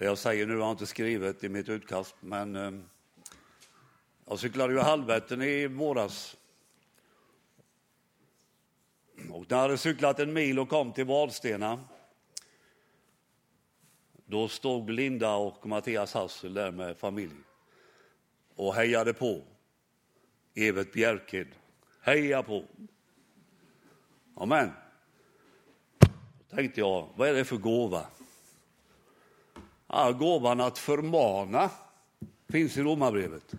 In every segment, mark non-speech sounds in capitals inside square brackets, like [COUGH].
Det jag säger nu har jag inte skrivit i mitt utkast, men eh, jag cyklade ju halvvätten i våras. Och när jag hade cyklat en mil och kom till Vadstena, då stod Linda och Mattias Hassel där med familj och hejade på. Evert Bjerked, heja på! Amen. Då tänkte jag, vad är det för gåva? Ja, gåvan att förmana finns i Romarbrevet.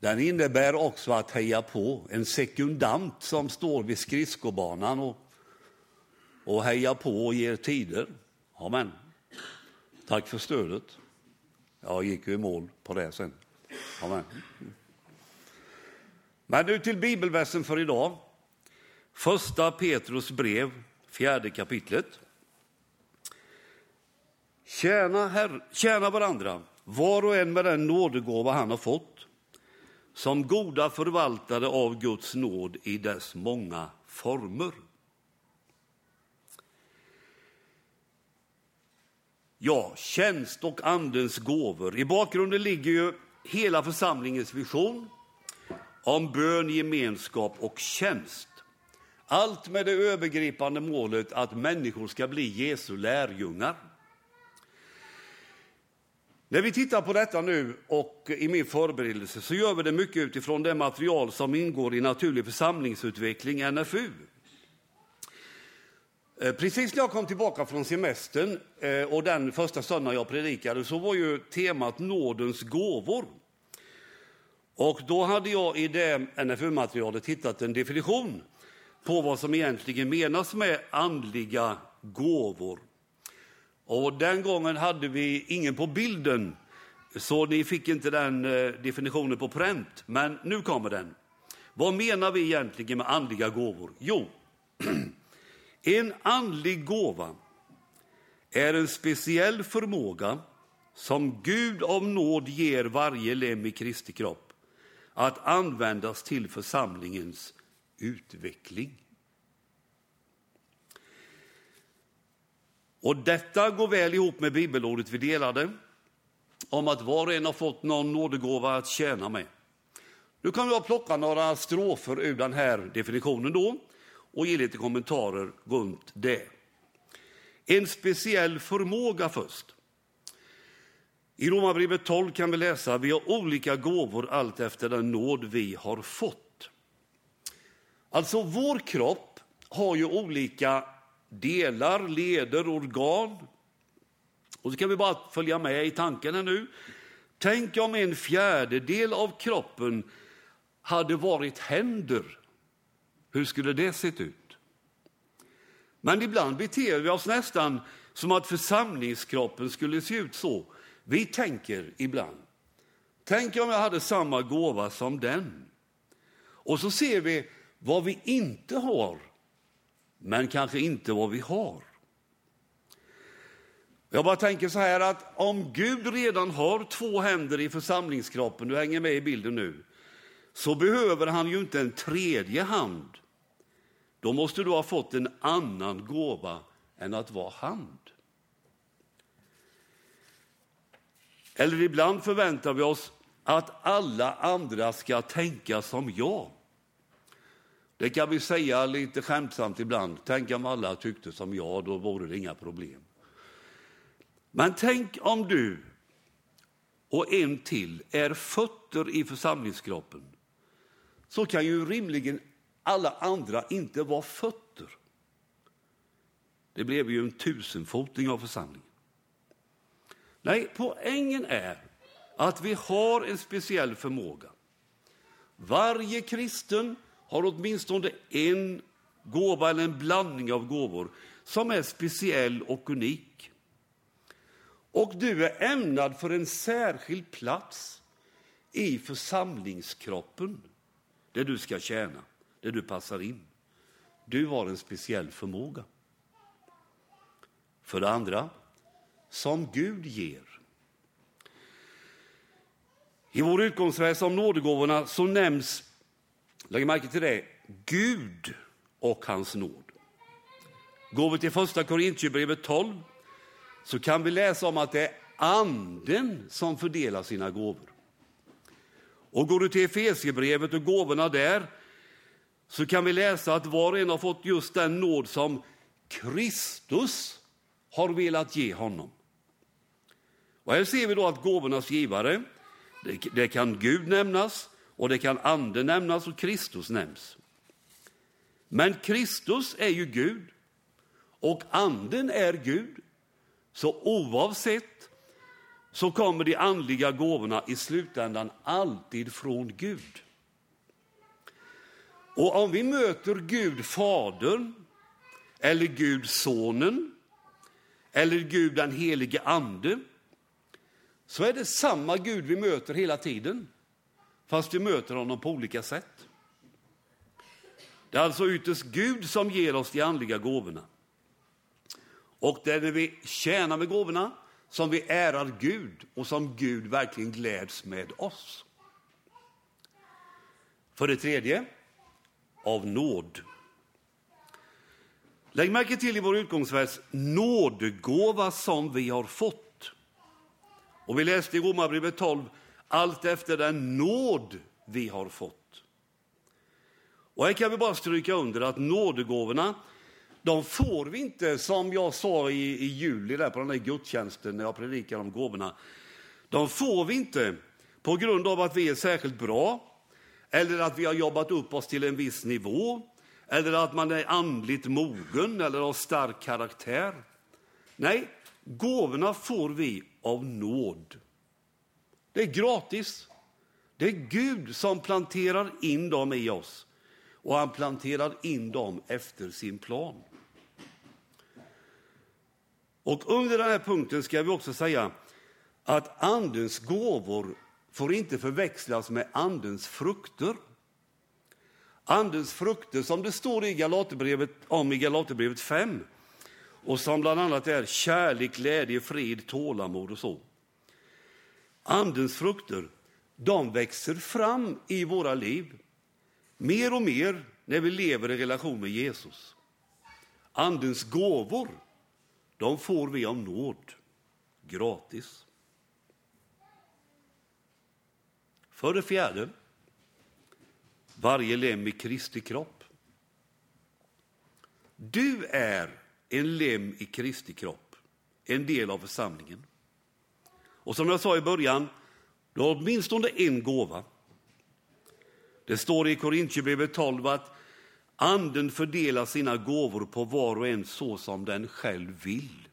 Den innebär också att heja på, en sekundant som står vid skridskobanan och, och hejar på och ger tider. Amen. Tack för stödet. Jag gick ju i mål på det sen. Amen. Men nu till bibelversen för idag. Första Petrus brev, fjärde kapitlet. Tjäna, herr, tjäna varandra, var och en med den nådegåva han har fått, som goda förvaltare av Guds nåd i dess många former. Ja, tjänst och andens gåvor. I bakgrunden ligger ju hela församlingens vision om bön, gemenskap och tjänst. Allt med det övergripande målet att människor ska bli Jesu lärjungar. När vi tittar på detta nu och i min förberedelse så gör vi det mycket utifrån det material som ingår i naturlig församlingsutveckling, NFU. Eh, precis när jag kom tillbaka från semestern eh, och den första söndagen jag predikade så var ju temat nådens gåvor. Och då hade jag i det NFU-materialet hittat en definition på vad som egentligen menas med andliga gåvor. Och den gången hade vi ingen på bilden, så ni fick inte den eh, definitionen på pränt. Men nu kommer den. Vad menar vi egentligen med andliga gåvor? Jo, [CLEARS THROAT] en andlig gåva är en speciell förmåga som Gud av nåd ger varje lem i Kristi kropp att användas till församlingens utveckling. Och detta går väl ihop med bibelordet vi delade om att var och en har fått någon nådegåva att tjäna med. Nu kan jag plocka några strofer ur den här definitionen då och ge lite kommentarer runt det. En speciell förmåga först. I Romarbrevet 12 kan vi läsa vi har olika gåvor allt efter den nåd vi har fått. Alltså, vår kropp har ju olika delar, leder, organ. Och så kan vi bara följa med i tanken här nu. Tänk om en fjärdedel av kroppen hade varit händer. Hur skulle det sett ut? Men ibland beter vi oss nästan som att församlingskroppen skulle se ut så. Vi tänker ibland, tänk om jag hade samma gåva som den. Och så ser vi vad vi inte har men kanske inte vad vi har. Jag bara tänker så här att om Gud redan har två händer i församlingskroppen, du hänger med i bilden nu, så behöver han ju inte en tredje hand. Då måste du ha fått en annan gåva än att vara hand. Eller ibland förväntar vi oss att alla andra ska tänka som jag. Det kan vi säga lite skämtsamt ibland. Tänk om alla tyckte som jag, då vore det inga problem. Men tänk om du och en till är fötter i församlingskroppen. Så kan ju rimligen alla andra inte vara fötter. Det blev ju en tusenfoting av församlingen. Nej, poängen är att vi har en speciell förmåga. Varje kristen har åtminstone en gåva eller en blandning av gåvor som är speciell och unik. Och du är ämnad för en särskild plats i församlingskroppen där du ska tjäna, där du passar in. Du har en speciell förmåga. För det andra, som Gud ger. I vår utgångsvers om nådegåvorna så nämns Lägg märke till det. Gud och hans nåd. Går vi till första Korintierbrevet 12 så kan vi läsa om att det är anden som fördelar sina gåvor. Och går du till Efesierbrevet och gåvorna där så kan vi läsa att var och en har fått just den nåd som Kristus har velat ge honom. Och här ser vi då att gåvornas givare, det, det kan Gud nämnas och det kan Anden nämnas och Kristus nämns. Men Kristus är ju Gud och Anden är Gud. Så oavsett så kommer de andliga gåvorna i slutändan alltid från Gud. Och om vi möter Gud Fadern eller Gud Sonen eller Gud den helige Ande så är det samma Gud vi möter hela tiden, fast vi möter honom på olika sätt. Det är alltså ytterst Gud som ger oss de andliga gåvorna. Och det är när vi tjänar med gåvorna som vi ärar Gud och som Gud verkligen gläds med oss. För det tredje, av nåd. Lägg märke till i vår utgångsvers nådegåva som vi har fått. Och vi läste i Romarbrevet 12, allt efter den nåd vi har fått. Och här kan vi bara stryka under att nådegåvorna, de får vi inte, som jag sa i, i juli där på den där gudstjänsten när jag predikade om gåvorna. De får vi inte på grund av att vi är särskilt bra, eller att vi har jobbat upp oss till en viss nivå, eller att man är andligt mogen eller har stark karaktär. Nej, gåvorna får vi av nåd. Det är gratis. Det är Gud som planterar in dem i oss och han planterar in dem efter sin plan. Och under den här punkten ska vi också säga att andens gåvor får inte förväxlas med andens frukter. Andens frukter, som det står i Galaterbrevet, om i Galaterbrevet 5 och som bland annat är kärlek, glädje, fred, tålamod och så. Andens frukter, de växer fram i våra liv mer och mer när vi lever i relation med Jesus. Andens gåvor, de får vi av nåd, gratis. För det fjärde, varje lem i Kristi kropp. Du är en lem i Kristi kropp, en del av församlingen. Och som jag sa i början, du har åtminstone en gåva. Det står i Korintierbrevet 12 att Anden fördelar sina gåvor på var och en så som den själv vill.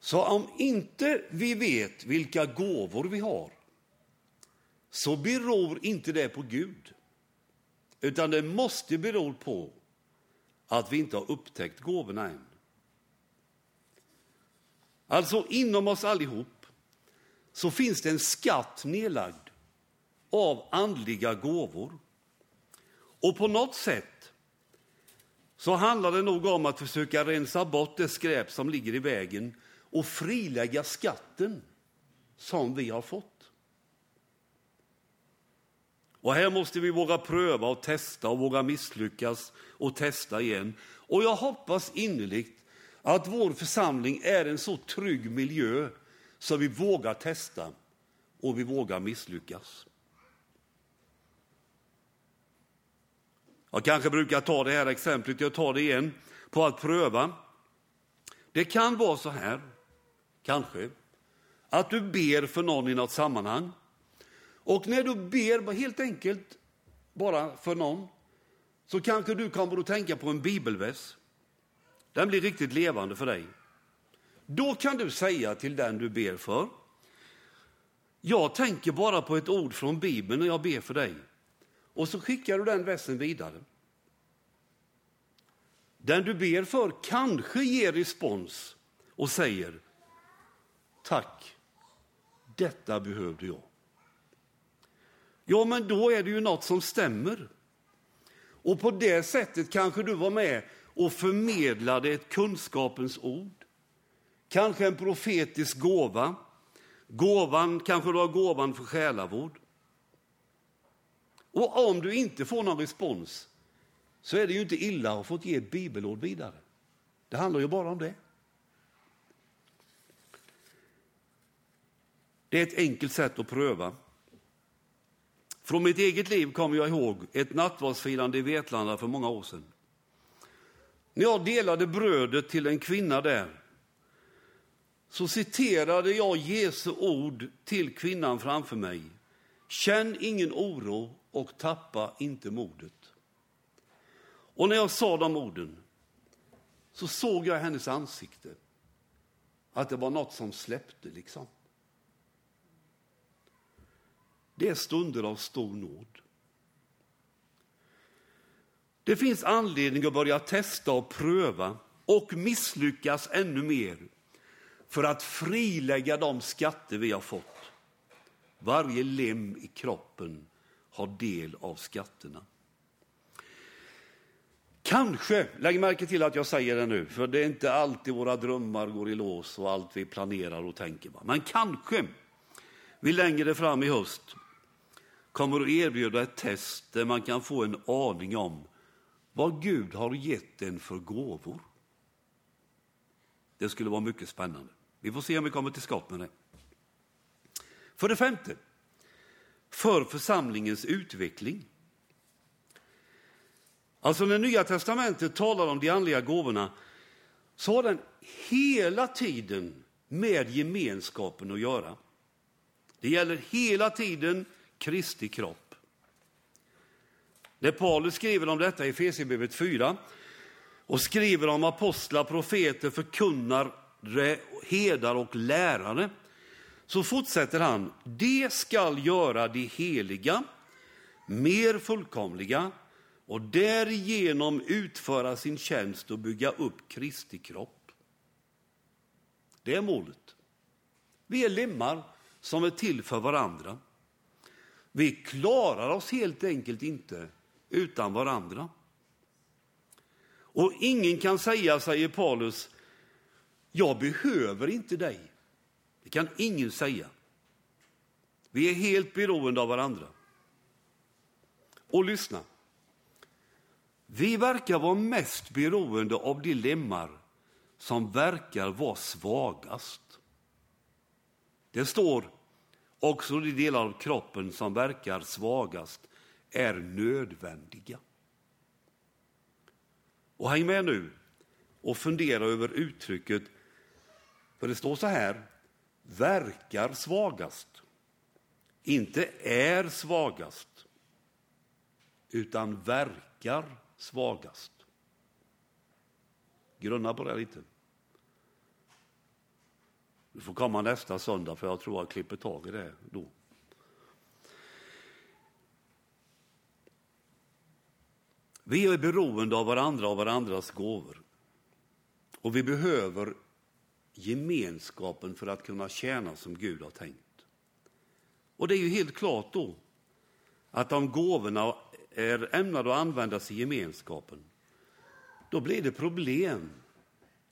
Så om inte vi vet vilka gåvor vi har så beror inte det på Gud, utan det måste bero på att vi inte har upptäckt gåvorna än. Alltså inom oss allihop så finns det en skatt nedlagd av andliga gåvor. Och på något sätt så handlar det nog om att försöka rensa bort det skräp som ligger i vägen och frilägga skatten som vi har fått. Och här måste vi våga pröva och testa och våga misslyckas och testa igen. Och jag hoppas innerligt att vår församling är en så trygg miljö så vi vågar testa och vi vågar misslyckas. Jag kanske brukar ta det här exemplet, jag tar det igen, på att pröva. Det kan vara så här, kanske, att du ber för någon i något sammanhang och när du ber helt enkelt bara för någon så kanske du kommer att tänka på en bibelvers. Den blir riktigt levande för dig. Då kan du säga till den du ber för. Jag tänker bara på ett ord från Bibeln när jag ber för dig. Och så skickar du den versen vidare. Den du ber för kanske ger respons och säger tack, detta behövde jag. Ja, men då är det ju något som stämmer. Och på det sättet kanske du var med och förmedlade ett kunskapens ord, kanske en profetisk gåva. Gåvan kanske var gåvan för själavård. Och om du inte får någon respons så är det ju inte illa att ha fått ge ett bibelord vidare. Det handlar ju bara om det. Det är ett enkelt sätt att pröva. Från mitt eget liv kommer jag ihåg ett nattvardsfirande i Vetlanda för många år sedan. När jag delade brödet till en kvinna där så citerade jag Jesu ord till kvinnan framför mig. Känn ingen oro och tappa inte modet. Och när jag sa de orden så såg jag hennes ansikte att det var något som släppte liksom. Det är stunder av stor nåd. Det finns anledning att börja testa och pröva och misslyckas ännu mer för att frilägga de skatter vi har fått. Varje lem i kroppen har del av skatterna. Kanske, lägg märke till att jag säger det nu, för det är inte alltid våra drömmar går i lås och allt vi planerar och tänker. Men kanske vi längre fram i höst kommer att erbjuda ett test där man kan få en aning om vad Gud har gett den för gåvor. Det skulle vara mycket spännande. Vi får se om vi kommer till skott med det. För det femte, för församlingens utveckling. Alltså när Nya testamentet talar om de andliga gåvorna så har den hela tiden med gemenskapen att göra. Det gäller hela tiden Kristi kropp. När Paulus skriver om detta i Efesierbrevet 4 och skriver om apostlar, profeter, förkunnare, herdar och lärare så fortsätter han. Det skall göra de heliga mer fullkomliga och därigenom utföra sin tjänst och bygga upp Kristi kropp. Det är målet. Vi är lemmar som är till för varandra. Vi klarar oss helt enkelt inte utan varandra. Och ingen kan säga, säger Paulus, jag behöver inte dig. Det kan ingen säga. Vi är helt beroende av varandra. Och lyssna. Vi verkar vara mest beroende av de lemmar som verkar vara svagast. Det står också de delar av kroppen som verkar svagast är nödvändiga. Och häng med nu och fundera över uttrycket, för det står så här, verkar svagast. Inte är svagast, utan verkar svagast. Grunna på det lite. Du får komma nästa söndag för jag tror jag klipper tag i det då. Vi är beroende av varandra och varandras gåvor. Och vi behöver gemenskapen för att kunna tjäna som Gud har tänkt. Och det är ju helt klart då att om gåvorna är ämnade att användas i gemenskapen, då blir det problem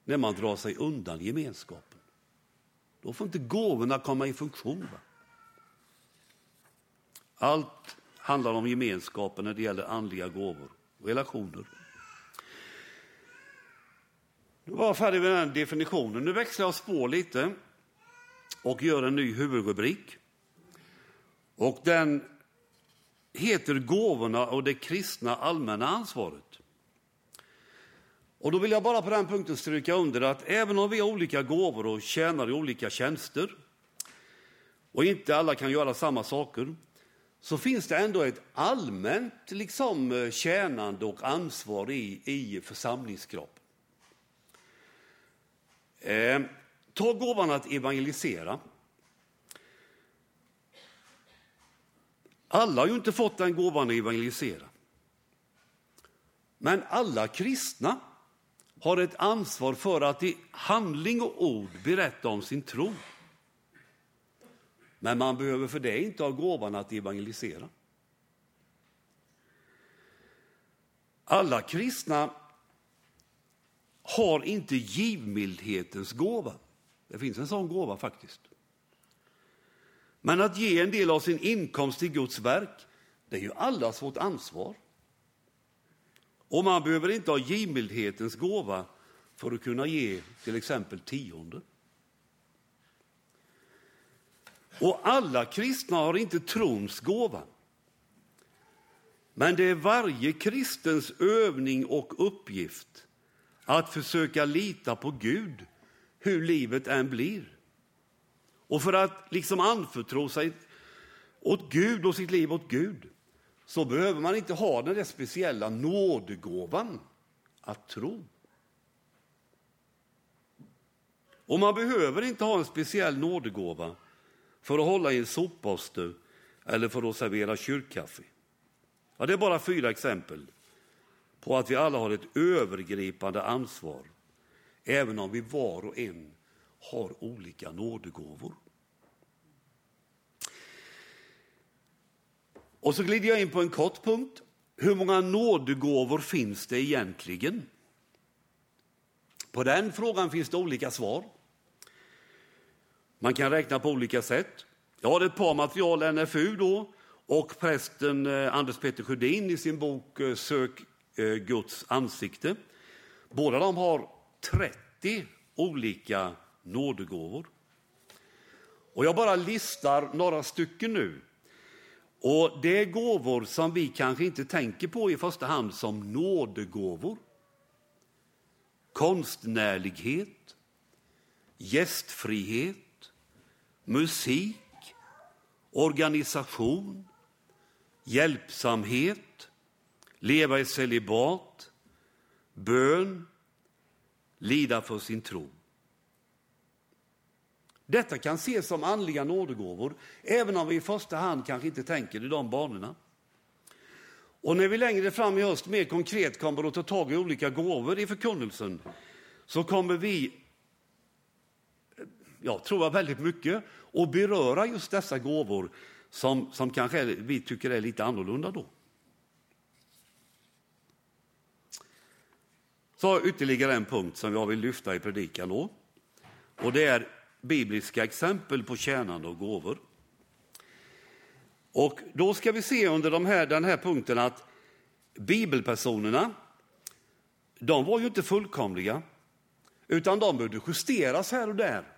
när man drar sig undan gemenskapen. Då får inte gåvorna komma i funktion. Va? Allt handlar om gemenskapen när det gäller andliga gåvor, relationer. Nu var jag färdig med den definitionen. Nu växlar jag spår lite och gör en ny huvudrubrik. Och den heter Gåvorna och det kristna allmänna ansvaret. Och då vill jag bara på den punkten stryka under att även om vi har olika gåvor och tjänar i olika tjänster och inte alla kan göra samma saker, så finns det ändå ett allmänt liksom, eh, tjänande och ansvar i, i församlingskroppen. Eh, ta gåvan att evangelisera. Alla har ju inte fått den gåvan att evangelisera. Men alla kristna har ett ansvar för att i handling och ord berätta om sin tro. Men man behöver för det inte ha gåvan att evangelisera. Alla kristna har inte givmildhetens gåva. Det finns en sån gåva faktiskt. Men att ge en del av sin inkomst till Guds verk, det är ju allas vårt ansvar. Och man behöver inte ha givmildhetens gåva för att kunna ge till exempel tionde. Och alla kristna har inte trons gåva. Men det är varje kristens övning och uppgift att försöka lita på Gud hur livet än blir. Och för att liksom anförtro sig åt Gud och sitt liv åt Gud så behöver man inte ha den där speciella nådegåvan att tro. Och man behöver inte ha en speciell nådegåva för att hålla i en sopbastu eller för att servera kyrkkaffe. Ja, det är bara fyra exempel på att vi alla har ett övergripande ansvar, även om vi var och en har olika nådegåvor. Och så glider jag in på en kort punkt. Hur många nådegåvor finns det egentligen? På den frågan finns det olika svar. Man kan räkna på olika sätt. Jag har ett par material, NFU då, och prästen eh, Anders Peter Sjödin i sin bok eh, Sök eh, Guds ansikte. Båda de har 30 olika nådegåvor. Och jag bara listar några stycken nu. Och Det är gåvor som vi kanske inte tänker på i första hand som nådegåvor. Konstnärlighet, gästfrihet, musik, organisation, hjälpsamhet, leva i celibat, bön, lida för sin tro. Detta kan ses som andliga nådegåvor, även om vi i första hand kanske inte tänker i de banorna. Och när vi längre fram i höst mer konkret kommer att ta tag i olika gåvor i förkunnelsen så kommer vi, ja, tror jag väldigt mycket, och beröra just dessa gåvor som, som kanske vi tycker är lite annorlunda då. Så ytterligare en punkt som jag vill lyfta i predikan då. Och det är bibliska exempel på tjänande och gåvor. Och då ska vi se under de här, den här punkten att bibelpersonerna, de var ju inte fullkomliga, utan de behövde justeras här och där.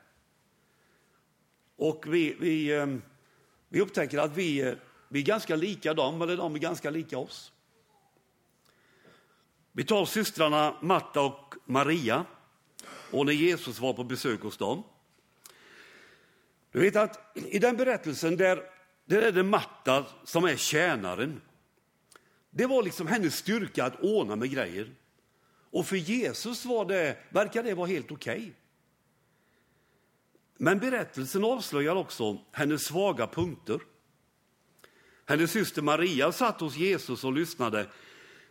Och vi, vi, ehm, vi upptäcker att vi, eh, vi är ganska lika dem, eller de är ganska lika oss. Vi tar systrarna Marta och Maria och när Jesus var på besök hos dem. Du vet att i den berättelsen där, där är det Marta som är tjänaren. Det var liksom hennes styrka att ordna med grejer. Och för Jesus var det, verkar det vara helt okej. Okay. Men berättelsen avslöjar också hennes svaga punkter. Hennes syster Maria satt hos Jesus och lyssnade.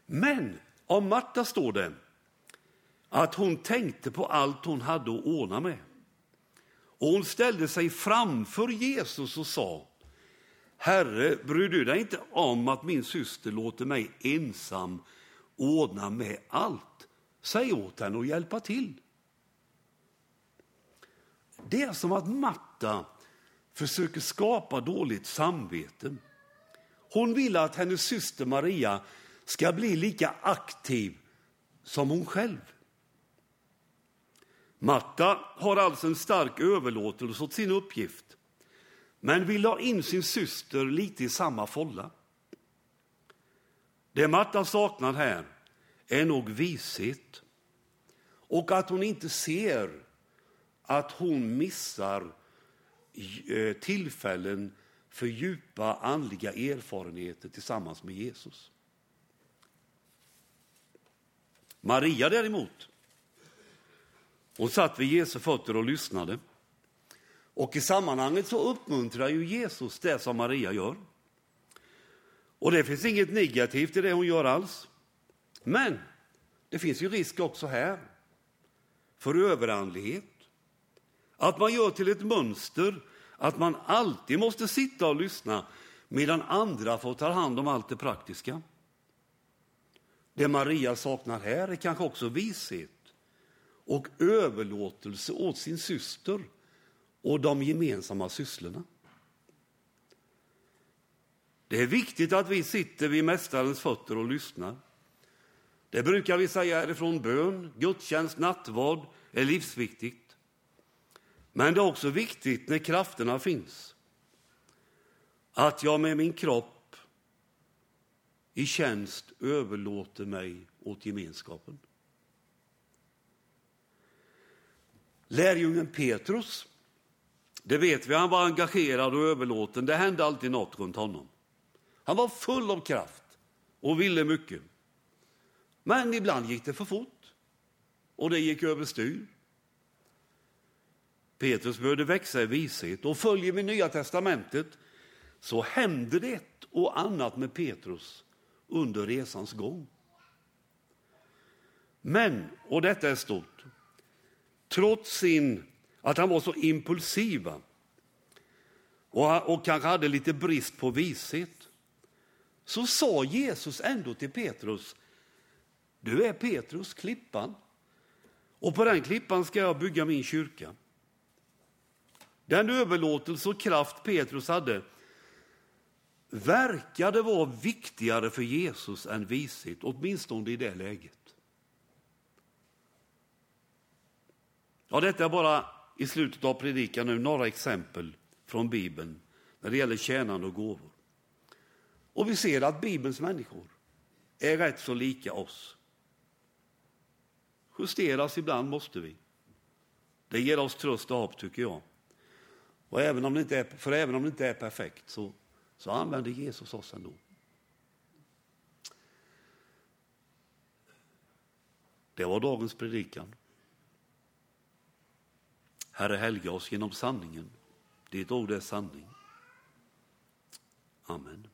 Men om Marta står det att hon tänkte på allt hon hade att ordna med. Och hon ställde sig framför Jesus och sa Herre, bryr du dig inte om att min syster låter mig ensam ordna med allt? Säg åt henne att hjälpa till. Det är som att Marta försöker skapa dåligt samvete. Hon vill att hennes syster Maria ska bli lika aktiv som hon själv. Marta har alltså en stark överlåtelse åt sin uppgift men vill ha in sin syster lite i samma folla. Det Marta saknar här är nog vishet och att hon inte ser att hon missar eh, tillfällen för djupa andliga erfarenheter tillsammans med Jesus. Maria däremot, hon satt vid Jesu fötter och lyssnade. Och i sammanhanget så uppmuntrar ju Jesus det som Maria gör. Och det finns inget negativt i det hon gör alls. Men det finns ju risk också här för överandlighet. Att man gör till ett mönster att man alltid måste sitta och lyssna medan andra får ta hand om allt det praktiska. Det Maria saknar här är kanske också vishet och överlåtelse åt sin syster och de gemensamma sysslorna. Det är viktigt att vi sitter vid Mästarens fötter och lyssnar. Det brukar vi säga härifrån bön, gudstjänst, nattvard är livsviktigt. Men det är också viktigt när krafterna finns att jag med min kropp i tjänst överlåter mig åt gemenskapen. Lärjungen Petrus, det vet vi, han var engagerad och överlåten. Det hände alltid något runt honom. Han var full av kraft och ville mycket. Men ibland gick det för fort och det gick överstyr. Petrus behövde växa i vishet och följer vi Nya testamentet så händer det ett och annat med Petrus under resans gång. Men, och detta är stort, trots sin, att han var så impulsiv och, och kanske hade lite brist på vishet, så sa Jesus ändå till Petrus, du är Petrus, klippan, och på den klippan ska jag bygga min kyrka. Den överlåtelse och kraft Petrus hade verkade vara viktigare för Jesus än vishet, åtminstone i det läget. Ja, detta är bara i slutet av predikan nu några exempel från Bibeln när det gäller tjänande och gåvor. Och vi ser att Bibelns människor är rätt så lika oss. Justeras ibland måste vi. Det ger oss tröst och hopp tycker jag. Och även om det inte är, för även om det inte är perfekt så, så använder Jesus oss ändå. Det var dagens predikan. Herre, helga oss genom sanningen. Ditt ord är sanning. Amen.